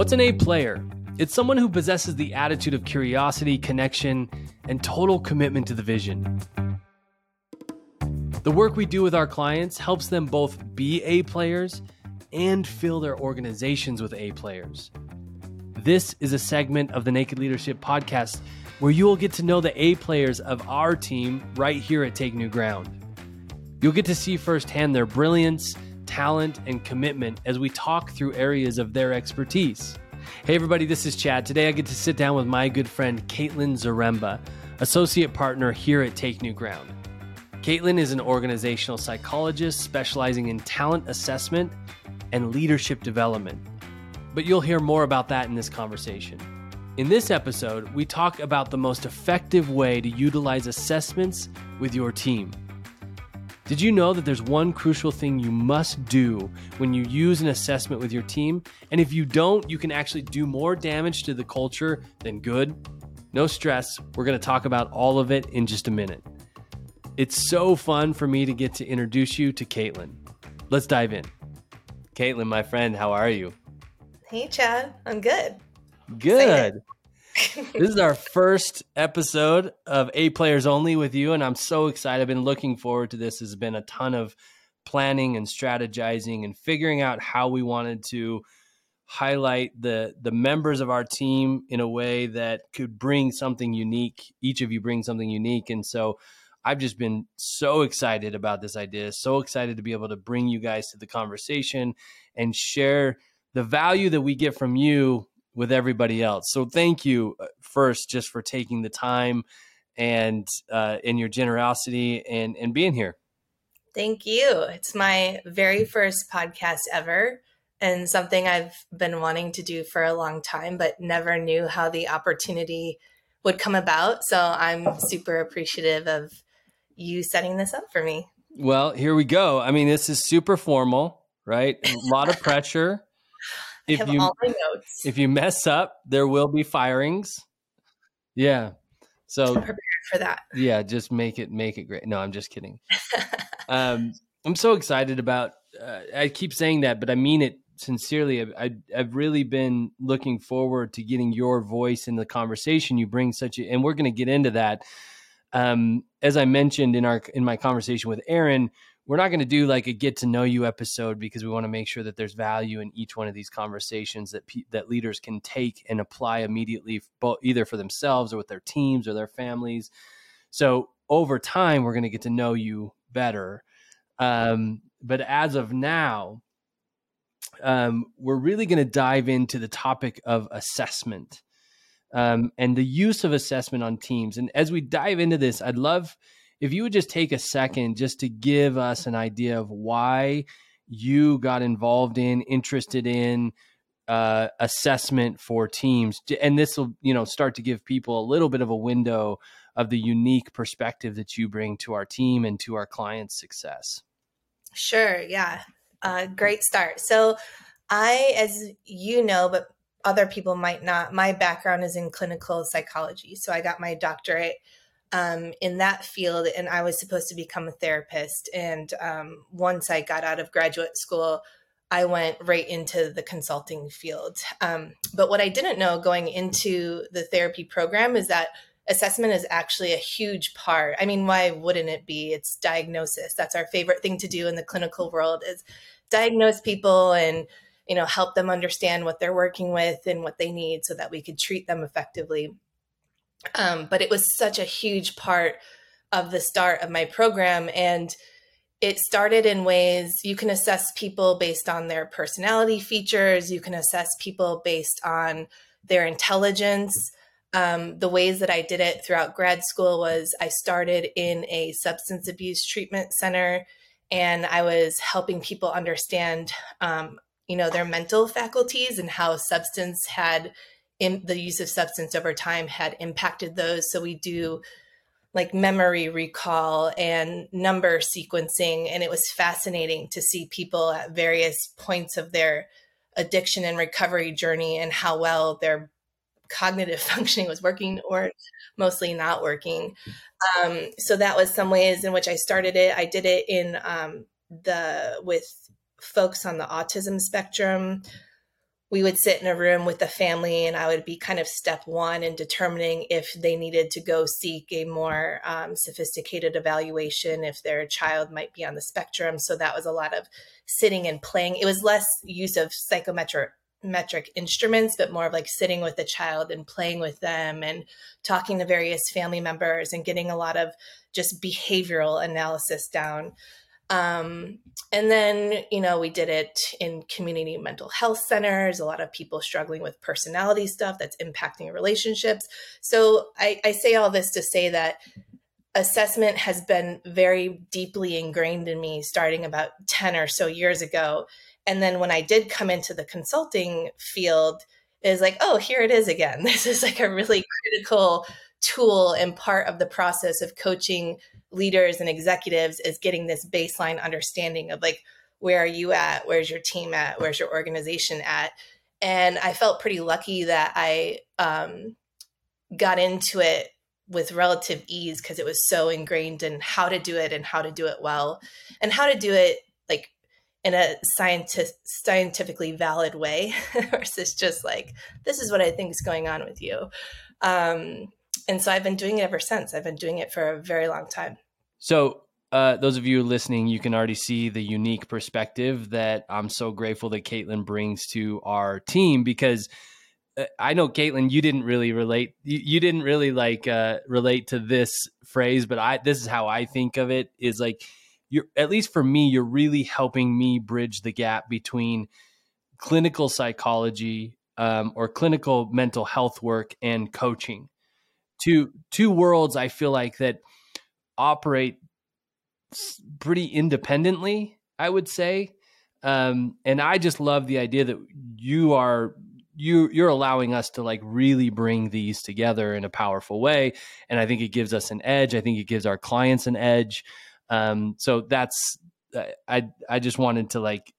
What's an A player? It's someone who possesses the attitude of curiosity, connection, and total commitment to the vision. The work we do with our clients helps them both be A players and fill their organizations with A players. This is a segment of the Naked Leadership Podcast where you will get to know the A players of our team right here at Take New Ground. You'll get to see firsthand their brilliance, talent, and commitment as we talk through areas of their expertise. Hey, everybody, this is Chad. Today I get to sit down with my good friend Caitlin Zaremba, Associate Partner here at Take New Ground. Caitlin is an organizational psychologist specializing in talent assessment and leadership development. But you'll hear more about that in this conversation. In this episode, we talk about the most effective way to utilize assessments with your team. Did you know that there's one crucial thing you must do when you use an assessment with your team? And if you don't, you can actually do more damage to the culture than good? No stress. We're going to talk about all of it in just a minute. It's so fun for me to get to introduce you to Caitlin. Let's dive in. Caitlin, my friend, how are you? Hey, Chad. I'm good. Good. This is our first episode of A Players Only with you, and I'm so excited. I've been looking forward to this. There's been a ton of planning and strategizing and figuring out how we wanted to highlight the the members of our team in a way that could bring something unique. Each of you bring something unique, and so I've just been so excited about this idea. So excited to be able to bring you guys to the conversation and share the value that we get from you with everybody else. So thank you uh, first just for taking the time and uh, in your generosity and and being here. Thank you. It's my very first podcast ever and something I've been wanting to do for a long time but never knew how the opportunity would come about. So I'm super appreciative of you setting this up for me. Well, here we go. I mean, this is super formal, right? A lot of pressure if you if you mess up, there will be firings. Yeah. So prepared for that. Yeah, just make it make it great. No, I'm just kidding. um, I'm so excited about. Uh, I keep saying that, but I mean it sincerely. I, I, I've really been looking forward to getting your voice in the conversation. You bring such a, and we're going to get into that. Um, as I mentioned in our in my conversation with Aaron, we're not going to do like a get to know you episode because we want to make sure that there's value in each one of these conversations that pe- that leaders can take and apply immediately both either for themselves or with their teams or their families. So over time we're going to get to know you better. Um, but as of now um, we're really going to dive into the topic of assessment um, and the use of assessment on teams. And as we dive into this i'd love if you would just take a second just to give us an idea of why you got involved in, interested in uh, assessment for teams, and this will you know start to give people a little bit of a window of the unique perspective that you bring to our team and to our clients' success. Sure. Yeah. Uh, great start. So, I, as you know, but other people might not, my background is in clinical psychology. So, I got my doctorate um, in that field, and I was supposed to become a therapist. And um, once I got out of graduate school, I went right into the consulting field. Um, but what I didn't know going into the therapy program is that assessment is actually a huge part. I mean, why wouldn't it be? It's diagnosis. That's our favorite thing to do in the clinical world is diagnose people and you know help them understand what they're working with and what they need so that we could treat them effectively um, but it was such a huge part of the start of my program. And it started in ways you can assess people based on their personality features, you can assess people based on their intelligence. Um, the ways that I did it throughout grad school was I started in a substance abuse treatment center and I was helping people understand, um, you know, their mental faculties and how substance had in the use of substance over time had impacted those. So we do like memory recall and number sequencing. And it was fascinating to see people at various points of their addiction and recovery journey and how well their cognitive functioning was working or mostly not working. Um, so that was some ways in which I started it. I did it in um, the with folks on the autism spectrum we would sit in a room with the family and i would be kind of step one in determining if they needed to go seek a more um, sophisticated evaluation if their child might be on the spectrum. So that was a lot of sitting and playing. It was less use of psychometric metric instruments but more of like sitting with the child and playing with them and talking to various family members and getting a lot of just behavioral analysis down um, and then, you know, we did it in community mental health centers, a lot of people struggling with personality stuff that's impacting relationships. So I, I say all this to say that assessment has been very deeply ingrained in me starting about 10 or so years ago. And then when I did come into the consulting field, was like, oh, here it is again. This is like a really critical tool and part of the process of coaching leaders and executives is getting this baseline understanding of like where are you at? Where's your team at? Where's your organization at? And i felt pretty lucky that i um, got into it with relative ease because it was so ingrained in how to do it and how to do it well and how to do it like in a scientific, scientifically valid way versus just like this is what i think is going on with you. Um, and so I've been doing it ever since. I've been doing it for a very long time. So, uh, those of you listening, you can already see the unique perspective that I'm so grateful that Caitlin brings to our team because uh, I know Caitlin, you didn't really relate. You, you didn't really like uh, relate to this phrase, but I this is how I think of it. Is like you're at least for me, you're really helping me bridge the gap between clinical psychology um, or clinical mental health work and coaching two two worlds I feel like that operate pretty independently. I would say, um, and I just love the idea that you are you you're allowing us to like really bring these together in a powerful way, and I think it gives us an edge. I think it gives our clients an edge. Um, so that's I I just wanted to like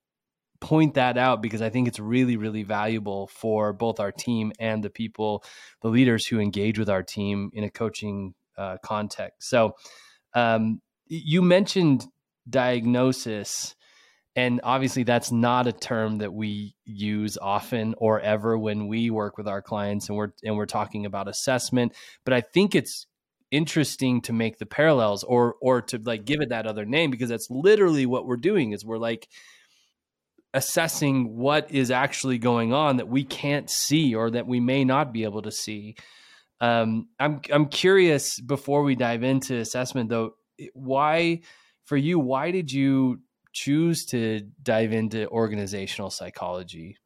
point that out because I think it's really, really valuable for both our team and the people, the leaders who engage with our team in a coaching uh, context. So, um, you mentioned diagnosis, and obviously that's not a term that we use often or ever when we work with our clients and we're and we're talking about assessment. But I think it's interesting to make the parallels or or to like give it that other name because that's literally what we're doing is we're like assessing what is actually going on that we can't see or that we may not be able to see. Um, I'm I'm curious before we dive into assessment though, why for you why did you choose to dive into organizational psychology?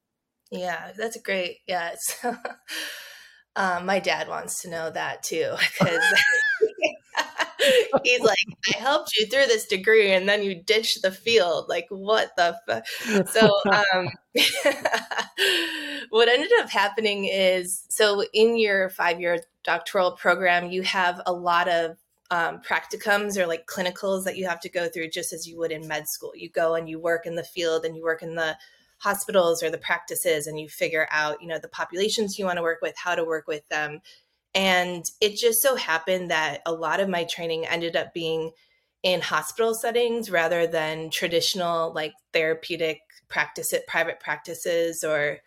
Yeah, that's great. Yes. um, my dad wants to know that too because he's like, I helped you through this degree and then you ditched the field. Like, what the fuck? So, um, what ended up happening is so in your five year doctoral program, you have a lot of um, practicums or like clinicals that you have to go through just as you would in med school. You go and you work in the field and you work in the hospitals or the practices and you figure out, you know, the populations you want to work with, how to work with them and it just so happened that a lot of my training ended up being in hospital settings rather than traditional like therapeutic practice at private practices or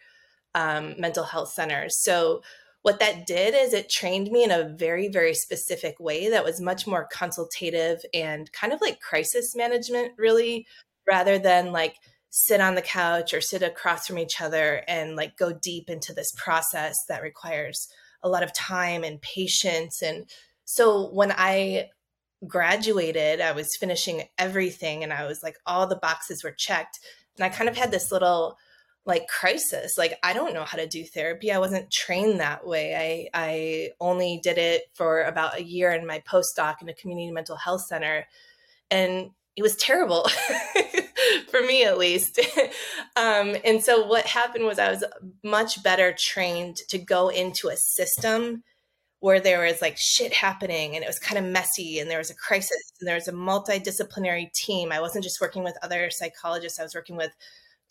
um, mental health centers. So what that did is it trained me in a very very specific way that was much more consultative and kind of like crisis management really rather than like sit on the couch or sit across from each other and like go deep into this process that requires a lot of time and patience. And so when I graduated, I was finishing everything and I was like, all the boxes were checked. And I kind of had this little like crisis. Like i don't know how to do therapy. I wasn't trained that way. I i only did it for about a year in my postdoc in a community mental health center. And it was terrible for me at least. um, and so what happened was I was much better trained to go into a system where there was like shit happening and it was kind of messy and there was a crisis and there was a multidisciplinary team. I wasn't just working with other psychologists, I was working with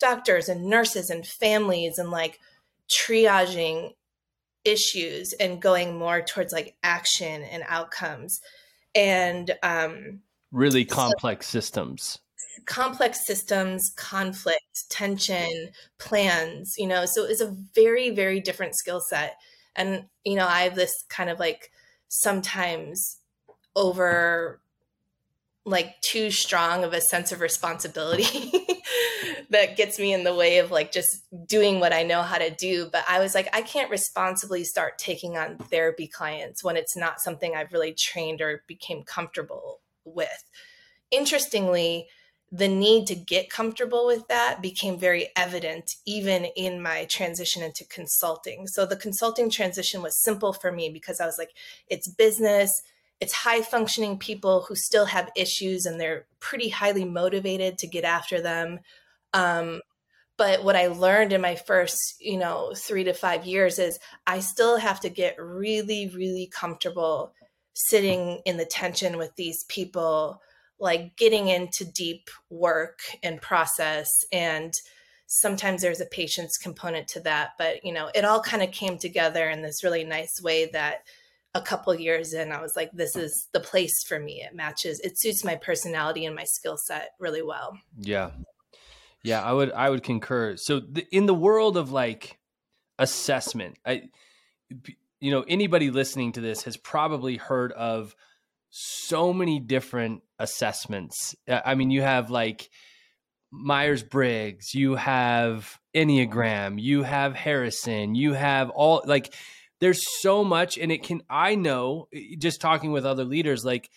doctors and nurses and families and like triaging issues and going more towards like action and outcomes. And um really complex so, systems complex systems, conflict, tension, plans, you know, so it's a very, very different skill set. And, you know, I have this kind of like sometimes over like too strong of a sense of responsibility that gets me in the way of like just doing what I know how to do. But I was like, I can't responsibly start taking on therapy clients when it's not something I've really trained or became comfortable with. Interestingly, the need to get comfortable with that became very evident even in my transition into consulting. So the consulting transition was simple for me because I was like, it's business, it's high functioning people who still have issues and they're pretty highly motivated to get after them. Um, but what I learned in my first, you know, three to five years is I still have to get really, really comfortable sitting in the tension with these people like getting into deep work and process and sometimes there's a patience component to that but you know it all kind of came together in this really nice way that a couple years in i was like this is the place for me. It matches it suits my personality and my skill set really well. Yeah. Yeah i would i would concur. So the, in the world of like assessment i you know anybody listening to this has probably heard of so many different assessments. Uh, I mean, you have like Myers Briggs, you have Enneagram, you have Harrison, you have all like there's so much and it can I know just talking with other leaders like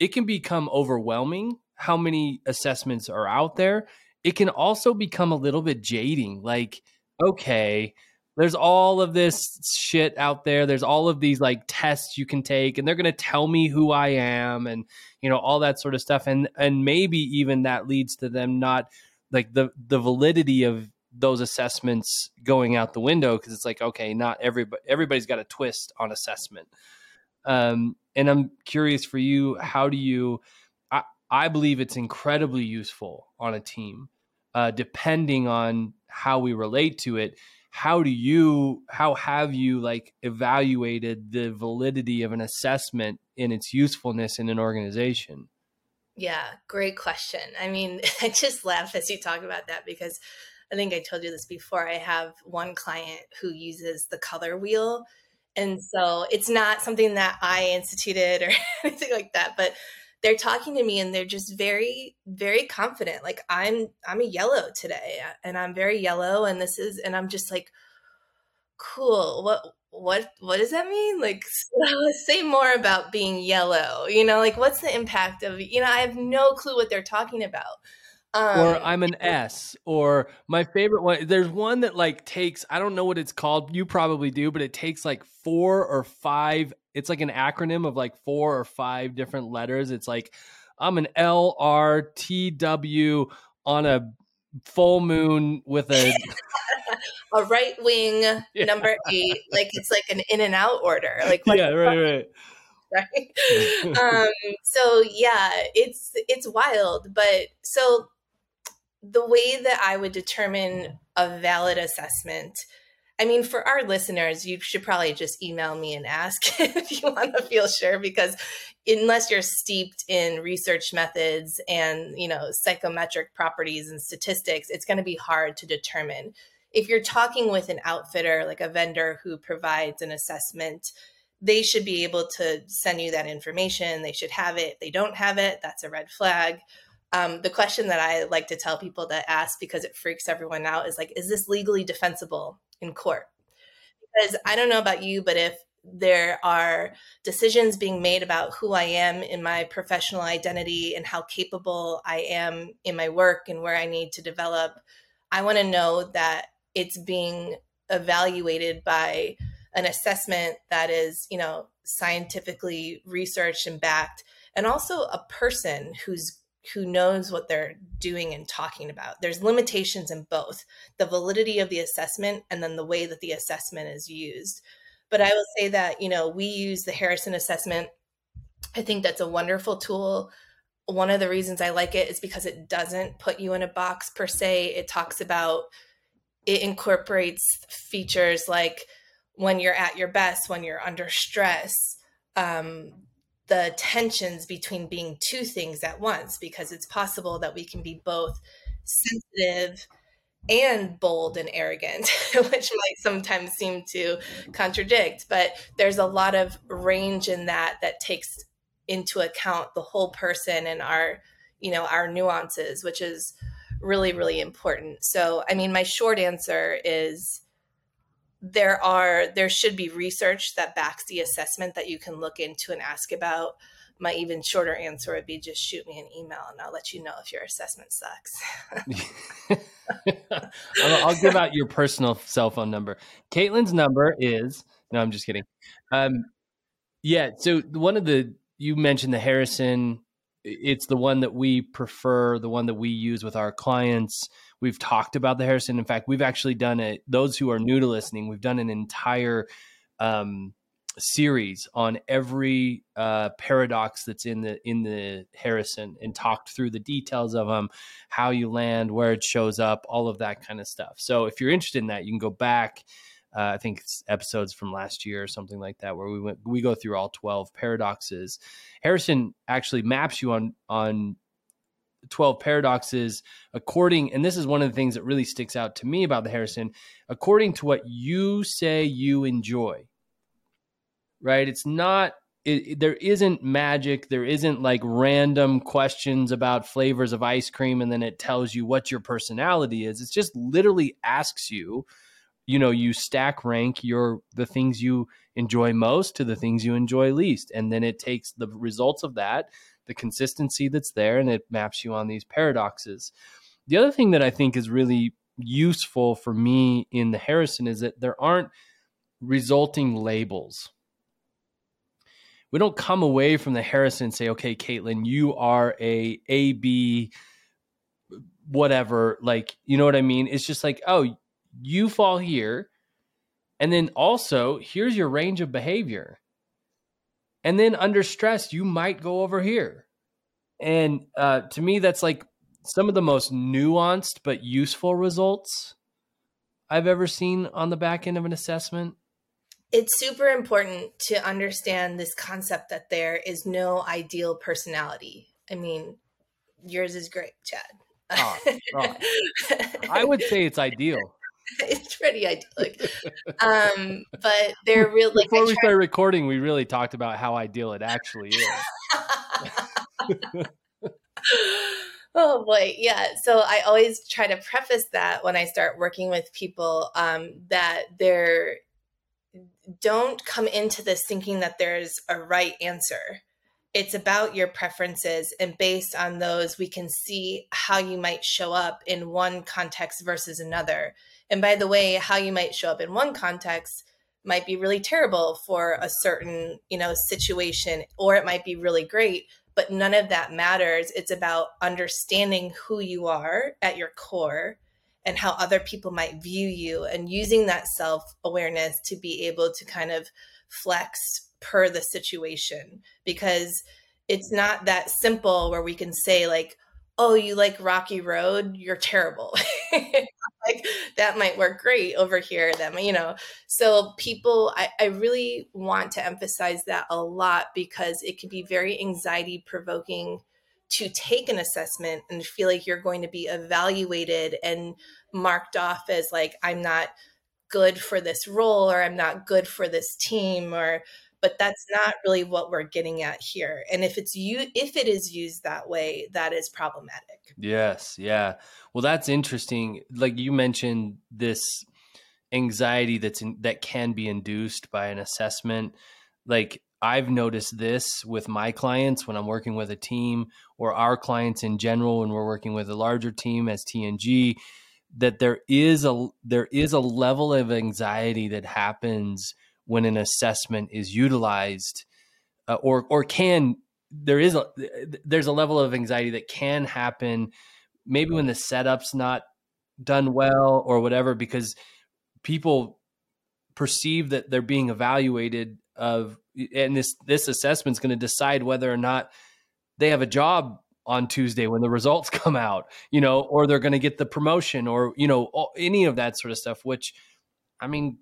it can become overwhelming how many assessments are out there. It can also become a little bit jading like okay, there's all of this shit out there. There's all of these like tests you can take and they're going to tell me who I am and you know all that sort of stuff and and maybe even that leads to them not like the the validity of those assessments going out the window because it's like okay, not everybody everybody's got a twist on assessment. Um and I'm curious for you how do you I I believe it's incredibly useful on a team uh depending on how we relate to it how do you how have you like evaluated the validity of an assessment in its usefulness in an organization? Yeah great question. I mean i just laugh as you talk about that because i think i told you this before i have one client who uses the color wheel. And so it's not something that i instituted or anything like that but they're talking to me and they're just very very confident. Like i'm i'm a yellow today and i'm very yellow and this is and i'm just like cool. What what what does that mean? Like say more about being yellow. You know like what's the impact of you know i have no clue what they're talking about um, or I'm an S, or my favorite one. There's one that like takes, I don't know what it's called. You probably do, but it takes like four or five. It's like an acronym of like four or five different letters. It's like, I'm an L R T W on a full moon with a. a right wing yeah. number eight, like it's like an in and out order. Like yeah, right, right right um so yeah it's it's wild but so the way that I would determine a valid assessment, I mean, for our listeners, you should probably just email me and ask if you want to feel sure, because unless you're steeped in research methods and you know psychometric properties and statistics, it's going to be hard to determine. If you're talking with an outfitter, like a vendor who provides an assessment, they should be able to send you that information. They should have it. They don't have it, that's a red flag um, the question that I like to tell people to ask because it freaks everyone out is like, is this legally defensible in court? Because I don't know about you, but if there are decisions being made about who I am in my professional identity and how capable I am in my work and where I need to develop, I want to know that it's being evaluated by an assessment that is, you know, scientifically researched and backed, and also a person who's who knows what they're doing and talking about. There's limitations in both the validity of the assessment and then the way that the assessment is used. But I will say that, you know, we use the Harrison assessment. I think that's a wonderful tool. One of the reasons I like it is because it doesn't put you in a box per se. It talks about, it incorporates features like when you're at your best, when you're under stress, um, the tensions between being two things at once because it's possible that we can be both sensitive and bold and arrogant, which might sometimes seem to contradict. But there's a lot of range in that that takes into account the whole person and our, you know, our nuances, which is really, really important. So, I mean, my short answer is there are there should be research that backs the assessment that you can look into and ask about my even shorter answer would be just shoot me an email and I'll let you know if your assessment sucks. I'll, I'll, give out your personal cell phone number. Caitlin's number is no, I'm just kidding. Um, yeah, so one of the you mentioned the Harrison. It's the one that we prefer, the one that we use with our clients. We've talked about the Harrison. In fact, we've actually done it. Those who are new to listening, we've done an entire um, series on every uh, paradox that's in the in the Harrison and talked through the details of them, how you land, where it shows up, all of that kind of stuff. So if you're interested in that, you can go back. Uh, I think it's episodes from last year or something like that, where we went we go through all twelve paradoxes. Harrison actually maps you on on 12 paradoxes according and this is one of the things that really sticks out to me about the harrison according to what you say you enjoy right? It's not it, there isn't magic. There isn't like random questions about flavors of ice cream and then it tells you what your personality is. It's just literally asks you, you know, you stack rank your the things you enjoy most to the things you enjoy least. And then it takes the results of that, the consistency that's there, and it maps you on these paradoxes. The other thing that I think is really useful for me in the Harrison is that there aren't resulting labels we don't come away from the Harrison and say, okay, Caitlin, you are a A B whatever. Like, you know what I mean? It's just like, oh, you fall here. And then also, here's your range of behavior. And then under stress, you might go over here. And uh, to me, that's like some of the most nuanced but useful results I've ever seen on the back end of an assessment it's super important to understand this concept that there is no ideal personality. I mean, yours is great, Chad. Oh, oh. I would say it's ideal. it's pretty idyllic. um, but they're real like before we started recording, we really talked about how ideal it actually is. oh boy, yeah. So I always try to preface that when I start working with people um, that they're don't come into this thinking that there's a right answer. It's about your preferences, and based on those, we can see how you might show up in one context versus another. And by the way, how you might show up in one context might be really terrible for a certain, you know, situation, or it might be really great, but none of that matters. It's about understanding who you are at your core and how other people might view you and using that self awareness to be able to kind of flex per the situation because it's not that simple where we can say like oh you like rocky road? You're terrible. Like that might work great over here. That you know. So people I, I really want to emphasize that a lot because it can be very anxiety provoking to take an assessment and feel like you're going to be evaluated and marked off as like I'm not good for this role or I'm not good for this team or but that's not really what we're getting at here and if it's you if it is used that way that is problematic. Yes yeah. Well that's interesting like you mentioned this anxiety that's in, that can be induced by an assessment like I've noticed this with my clients when I'm working with a team or our clients in general when we're working with a larger team as TNG that there is a there is a level of anxiety that happens when an assessment is utilized uh, or or can there is a there's a level of anxiety that can happen maybe when the setup's not done well or whatever because people perceive that they're being evaluated of and this this assessment is going to decide whether or not they have a job on Tuesday when the results come out, you know, or they're going to get the promotion or, you know, any of that sort of stuff, which I mean,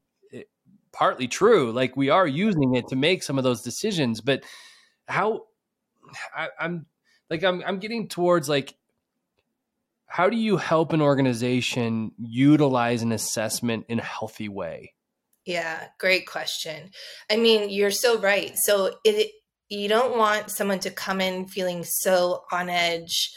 partly true. Like we are using it to make some of those decisions, but how I, I'm like I'm I'm getting towards like how do you help an organization utilize an assessment in a healthy way? Yeah, great question. I mean, you're so right. So it, you don't want someone to come in feeling so on edge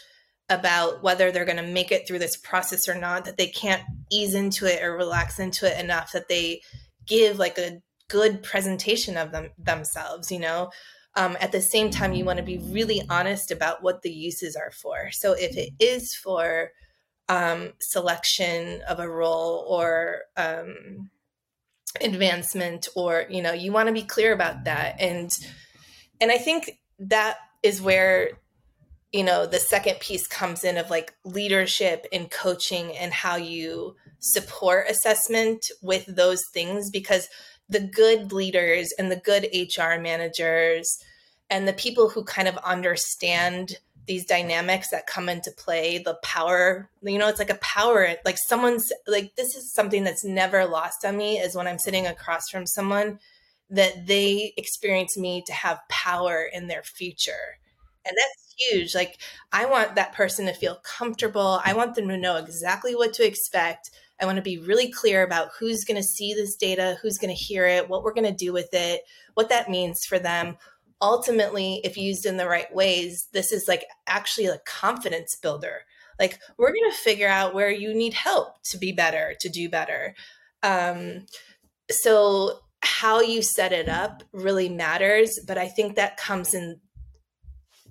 about whether they're going to make it through this process or not that they can't ease into it or relax into it enough that they give like a good presentation of them themselves you know? Um, at the same time you want to be really honest about what the uses are for. So if it is for um, selection of a role or um, advancement or you know you want to be clear about that. And and i think that is where you know the second piece comes in of like leadership and coaching and how you support assessment with those things because the good leaders and the good hr managers and the people who kind of understand these dynamics that come into play the power you know it's like a power like someone's like this is something that's never lost on me is when i'm sitting across from someone that they experience me to have power in their future. And that's huge like i want that person to feel comfortable i want them to know exactly what to expect i want to be really clear about who's going to see this data who's going to hear it what we're going to do with it what that means for them ultimately, if used in the right ways, this is like actually a confidence builder. Like we're going to figure out where you need help to be better, to do better. Um, so how you set it up really matters, but I think that comes in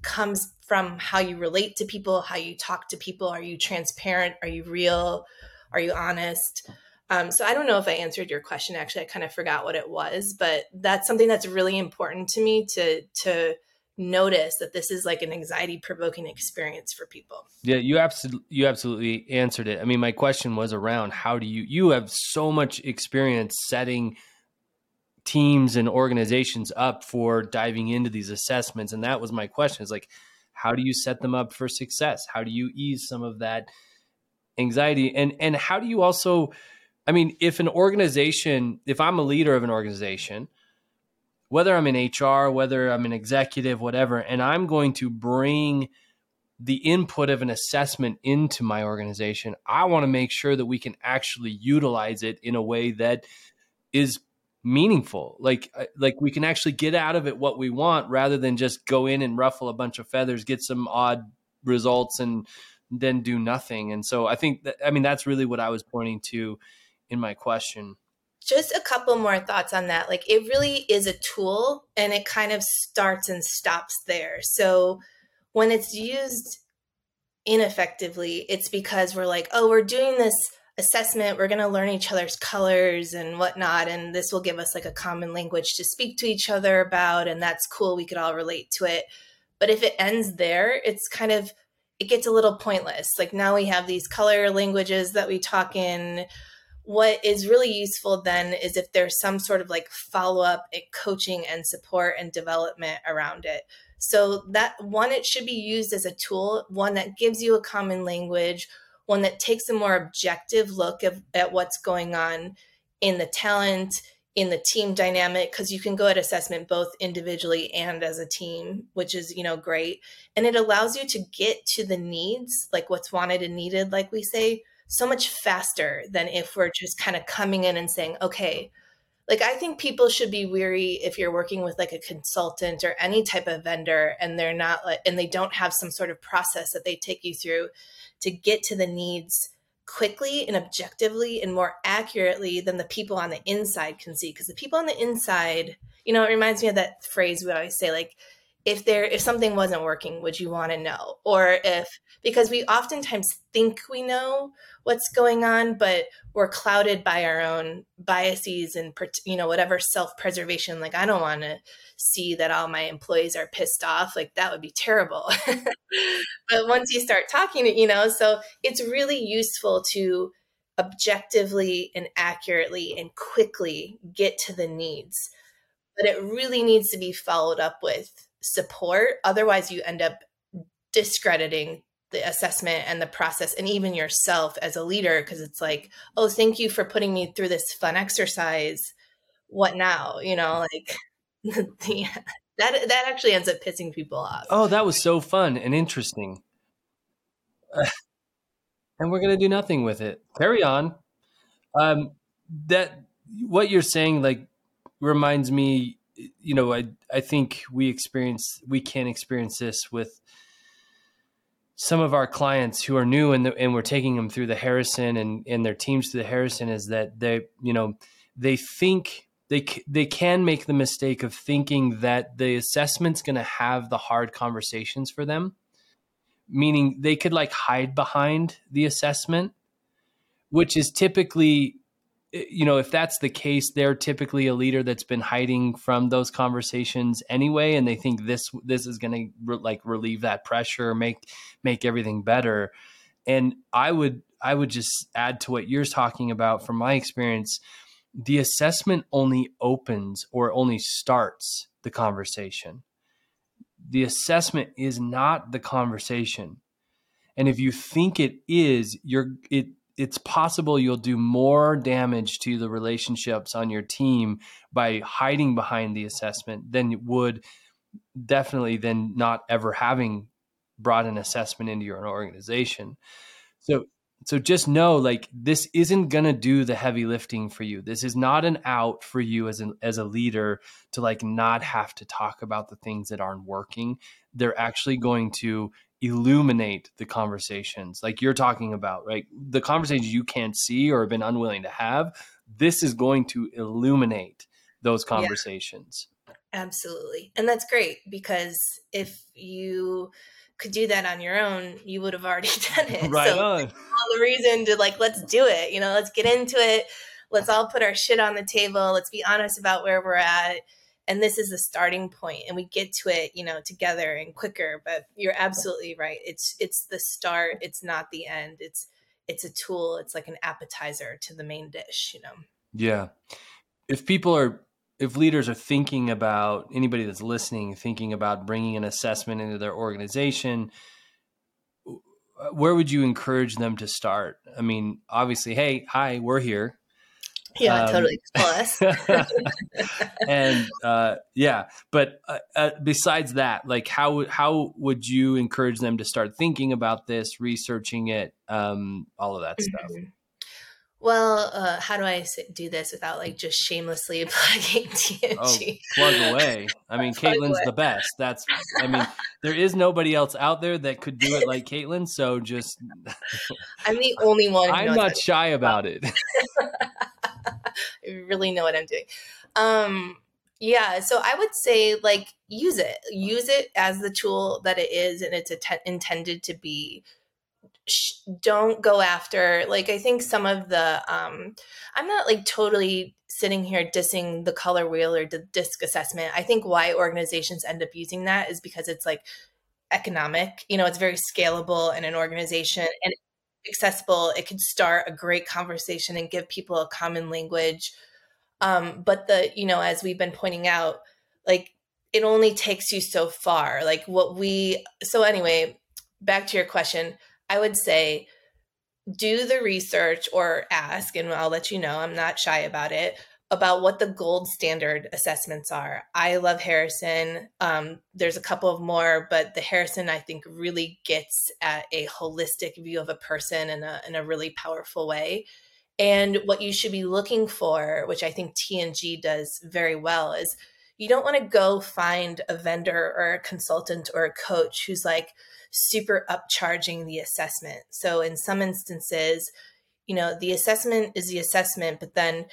comes from how you relate to people, how you talk to people. Are you transparent? Are you real? Are you honest? Um, so I don't know if I answered your question. Actually, I kind of forgot what it was, but that's something that's really important to me to to notice that this is like an anxiety provoking experience for people. Yeah, you absolutely you absolutely answered it. I mean, my question was around how do you you have so much experience setting teams and organizations up for diving into these assessments and that was my question is like how do you set them up for success? How do you ease some of that anxiety and and how do you also I mean, if an organization, if I'm a leader of an organization, whether I'm in HR, whether I'm an executive, whatever, and I'm going to bring the input of an assessment into my organization, I want to make sure that we can actually utilize it in a way that is meaningful. Like like we can actually get out of it what we want rather than just go in and ruffle a bunch of feathers, get some odd results and then do nothing. And so I think that I mean that's really what I was pointing to in my question. Just a couple more thoughts on that. Like it really is a tool and it kind of starts and stops there. So when it's used ineffectively, it's because we're like, oh, we're doing this assessment, we're going to learn each other's colors and whatnot. And this will give us like a common language to speak to each other about. And that's cool. We could all relate to it. But if it ends there, it's kind of, it gets a little pointless. Like now we have these color languages that we talk in what is really useful then is if there's some sort of like follow up coaching and support and development around it so that one it should be used as a tool one that gives you a common language one that takes a more objective look of, at what's going on in the talent in the team dynamic because you can go at assessment both individually and as a team which is you know great. And it allows you to get to the needs like what's wanted and needed like we say so much faster than if we're just kind of coming in and saying, okay, like I think people should be weary if you're working with like a consultant or any type of vendor and they're not like and they don't have some sort of process that they take you through to get to the needs quickly and objectively and more accurately than the people on the inside can see. Because the people on the inside you know it reminds me of that phrase we always say like if there if something wasn't working would you want to know? Or if because we oftentimes think we know what's going on but we're clouded by our own biases and you know whatever self-preservation like i don't want to see that all my employees are pissed off like that would be terrible. But once you start talking you know so it's really useful to objectively and accurately and quickly get to the needs. But it really needs to be followed up with support. Otherwise, you end up discrediting the assessment and the process and even yourself as a leader because it's like, oh, thank you for putting me through this fun exercise. What now? You know, like, yeah. that that actually ends up pissing people off. Oh, that was so fun and interesting. and we're gonna do nothing with it. Carry on. Um, that what you're saying like reminds me. You know, I I think we experience we can experience this with some of our clients who are new and, the, and we're taking them through the Harrison and, and their teams through the Harrison is that they, you know, they think they, they can make the mistake of thinking that the assessment's going to have the hard conversations for them, meaning they could like hide behind the assessment, which is typically Eh, you know, if that's the case, they're typically a leader that's been hiding from those conversations anyway, and they think this this is going to re- like relieve that pressure, make make everything better. And I would I would just add to what you're talking about from my experience. The assessment only opens or only starts the conversation. The assessment is not the conversation. And if you think it is, you're it it's possible you'll do more damage to the relationships on your team by hiding behind the assessment than you would definitely than not ever having brought an assessment into your organization. So so just know like this isn't going to do the heavy lifting for you. This is not an out for you as an as a leader to like not have to talk about the things that aren't working. They're actually going to illuminate the conversations like you're talking about, right? The conversations you can't see or have been unwilling to have, this is going to illuminate those conversations. Yeah, absolutely. And that's great because if you could do that on your own, you would have already done it. Right so, on. All the reason to like, let's do it. You know, let's get into it. Let's all put our shit on the table. Let's be honest about where we're at and this is the starting point and we get to it you know together and quicker but you're absolutely right. It's it's the start it's not the end. It's it's a tool it's like an appetizer to the main dish you know? Yeah. If people are if leaders are thinking about anybody that's listening thinking about bringing an assessment into their organization where would you encourage them to start? I mean obviously hey hi we're here yeah, um, totally. Plus. and uh, yeah, but uh, uh, besides that, like how how would you encourage them to start thinking about this, researching it, um, all of that mm-hmm. stuff? Well, uh, how do I do this without like just shamelessly plugging TNG? Oh, plug away. I mean, Caitlin's the best. That's, I mean, there is nobody else out there that could do it like Caitlin. So just, I'm the only one. I'm not shy about it. I really know what I'm doing. Um, yeah, so I would say like use it, use it as the tool that it is, and it's att- intended to be. Don't go after like I think some of the um, I'm not like totally sitting here dissing the color wheel or the disc assessment. I think why organizations end up using that is because it's like economic. You know, it's very scalable in an organization and accessible. It could start a great conversation and give people a common language. Um, but the, you know, as we've been pointing out, like it only takes you so far. Like what we, so anyway, back to your question, I would say do the research or ask, and I'll let you know, I'm not shy about it about what the gold standard assessments are. I love Harrison. Um, there's a couple of more, but the Harrison I think really gets at a holistic view of a person in a in a really powerful way. And what you should be looking for, which I think TNG does very well, is you don't want to go find a vendor or a consultant or a coach who's like super upcharging the assessment. So in some instances, you know, the assessment is the assessment, but then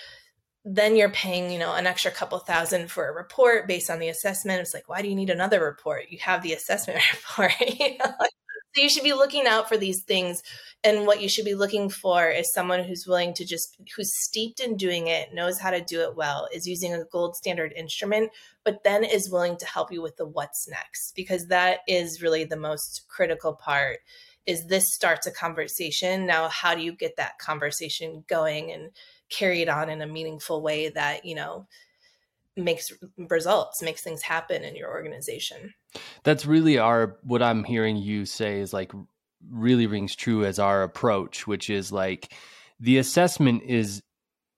then you're paying, you know, an extra couple thousand for a report based on the assessment. It's like, why do you need another report? You have the assessment report. you know? So you should be looking out for these things. And what you should be looking for is someone who's willing to just, who's steeped in doing it, knows how to do it well, is using a gold standard instrument, but then is willing to help you with the what's next, because that is really the most critical part is this starts a conversation. Now, how do you get that conversation going and carry it on in a meaningful way that you know makes results makes things happen in your organization. That's really our what i'm hearing you say is like really rings true as our approach which is like the assessment is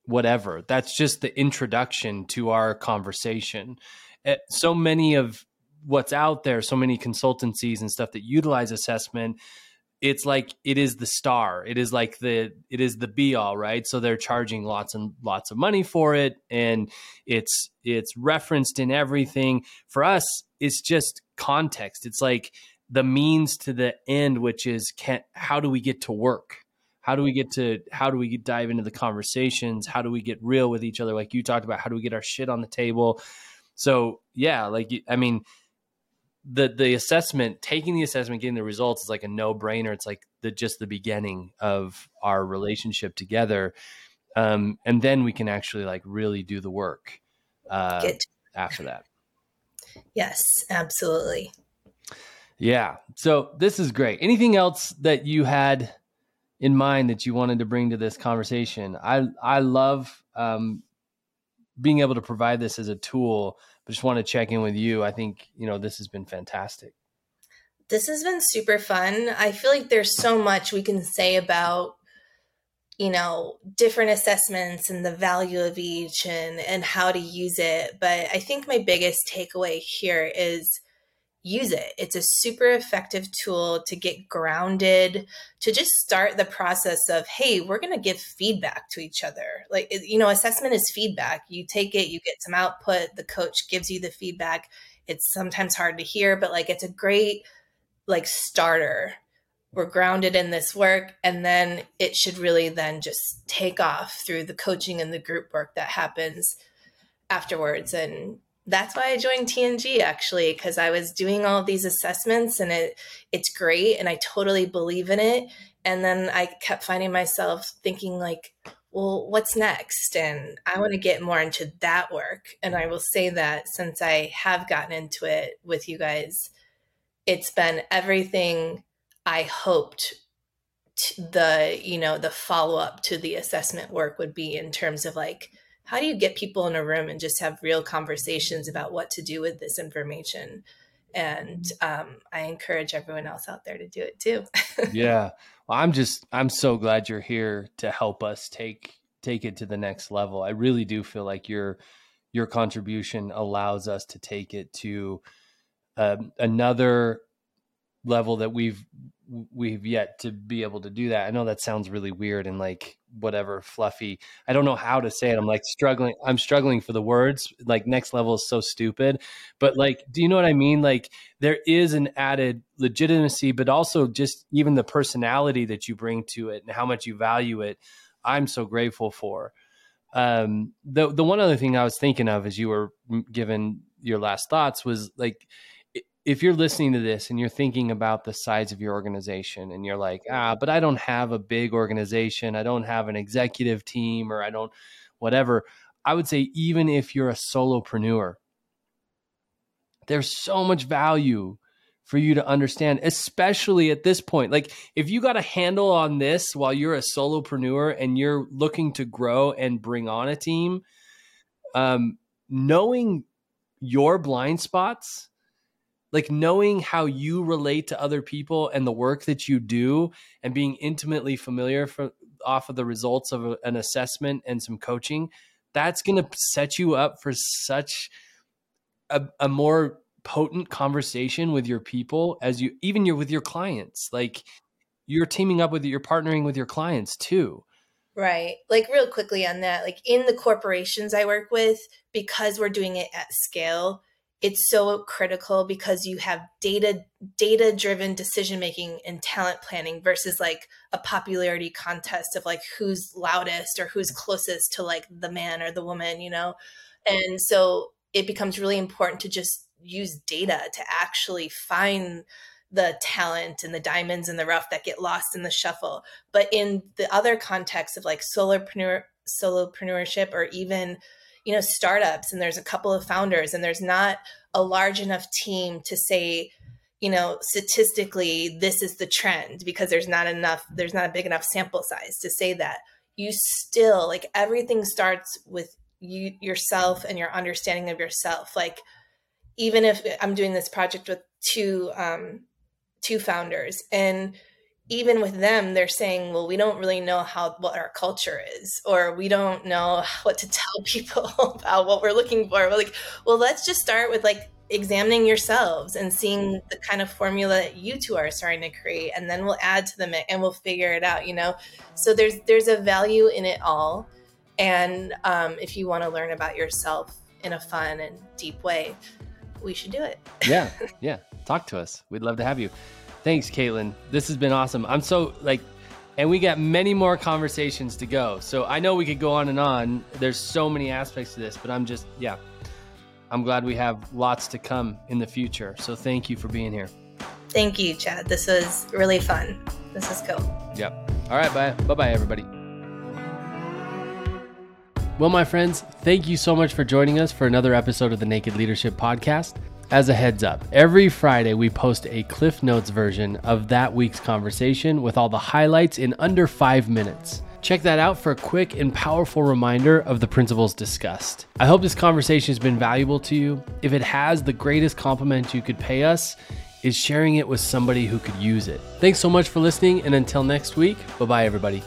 whatever. That's just the introduction to our conversation. Eh, so many of what's out there, so many consultancies and stuff that utilize assessment, it's like it is the star. It is like the it is the be all, right? So they're charging lots and lots of money for it and it's it's referenced in everything. For us, it's just context. It's like the means to the end, which is can how do we get to work? How do we get to how do we dive into the conversations? How do we get real with each other? Like you talked about, how do we get our shit on the table? So yeah, like I mean, the the assessment, taking the assessment, getting the results is like a no brainer. It's like the just the beginning of our relationship together, um, and then we can actually like really do the work uh, after that. Yes, absolutely. Yeah. So this is great. Anything else that you had in mind that you wanted to bring to this conversation? I I love um, being able to provide this as a tool but just want to check in with you. I think, you know, this has been fantastic. This has been super fun. I feel like there's so much we can say about you know different assessments and the value of each and and how to use it but i think my biggest takeaway here is use it. It's a super effective tool to get grounded, to just start the process of, hey, we're going to give feedback to each other. Like, you know, assessment is feedback. You take it, you get some output, the coach gives you the feedback. It's sometimes hard to hear, but like, it's a great, like, starter. We're grounded in this work, and then it should really then just take off through the coaching and the group work that happens afterwards. And that's why I joined TNG actually because I was doing all these assessments and it it's great and I totally believe in it. And then I kept finding myself thinking like well what's next? And I mm. want to get more into that work. And I will say that since I have gotten into it with you guys it's been everything I hoped the you know the follow up to the assessment work would be in terms of like how do you get people in a room and just have real conversations about what to do with this information? And um, I encourage everyone else out there to do it too. yeah, well, I'm just I'm so glad you're here to help us take take it to the next level. I really do feel like your your contribution allows us to take it to uh, another level that we've we've yet to be able to do that. I know that sounds really weird and like whatever fluffy. I don't know how to say it. I'm like struggling. I'm struggling for the words. Like next level is so stupid. But like, do you know what I mean? Like there is an added legitimacy, but also just even the personality that you bring to it and how much you value it. I'm so grateful for. Um, the the one other thing I was thinking of as you were given your last thoughts was like if you're listening to this and you're thinking about the size of your organization and you're like, ah, but I don't have a big organization, I don't have an executive team, or I don't, whatever, I would say, even if you're a solopreneur, there's so much value for you to understand, especially at this point. Like, if you got a handle on this while you're a solopreneur and you're looking to grow and bring on a team, um, knowing your blind spots like knowing how you relate to other people and the work that you do and being intimately familiar for, off of the results of a, an assessment and some coaching that's going to set you up for such a, a more potent conversation with your people as you even you're with your clients. Like you're teaming up with you're partnering with your clients too. Right. Like real quickly on that like in the corporations i work with because we're doing it at scale it's so critical because you have data data driven decision making and talent planning versus like a popularity contest of like who's loudest or who's closest to like the man or the woman you know? And so it becomes really important to just use data to actually find the talent and the diamonds in the rough that get lost in the shuffle. But in the other context of like solopreneur solopreneurship or even you know startups and there's a couple of founders and there's not a large enough team to say you know statistically this is the trend because there's not enough there's not a big enough sample size to say that. You still like everything starts with you yourself and your understanding of yourself. Like even if i'm doing this project with two um two founders and even with them they're saying well we don't really know how what our culture is or we don't know what to tell people about what we're looking for. We're like well let's just start with like examining yourselves and seeing the kind of formula that you two are starting to create and then we'll add to the mix and we'll figure it out you know? So there's there's a value in it all and um, if you want to learn about yourself in a fun and deep way we should do it. Yeah yeah. Talk to us. We'd love to have you thanks caitlin this has been awesome i'm so like and we got many more conversations to go so i know we could go on and on there's so many aspects to this but i'm just yeah I'm glad we have lots to come in the future. So thank you for being here. Thank you, Chad. This was really fun. This is cool. Yep. All right. Bye. Bye bye, everybody. Well, my friends, thank you so much for joining us for another episode of the Naked Leadership Podcast. As a heads up, every Friday we post a Cliff Notes version of that week's conversation with all the highlights in under five minutes. Check that out for a quick and powerful reminder of the principles discussed. I hope this conversation has been valuable to you. If it has, the greatest compliment you could pay us is sharing it with somebody who could use it. Thanks so much for listening, and until next week, bye bye, everybody.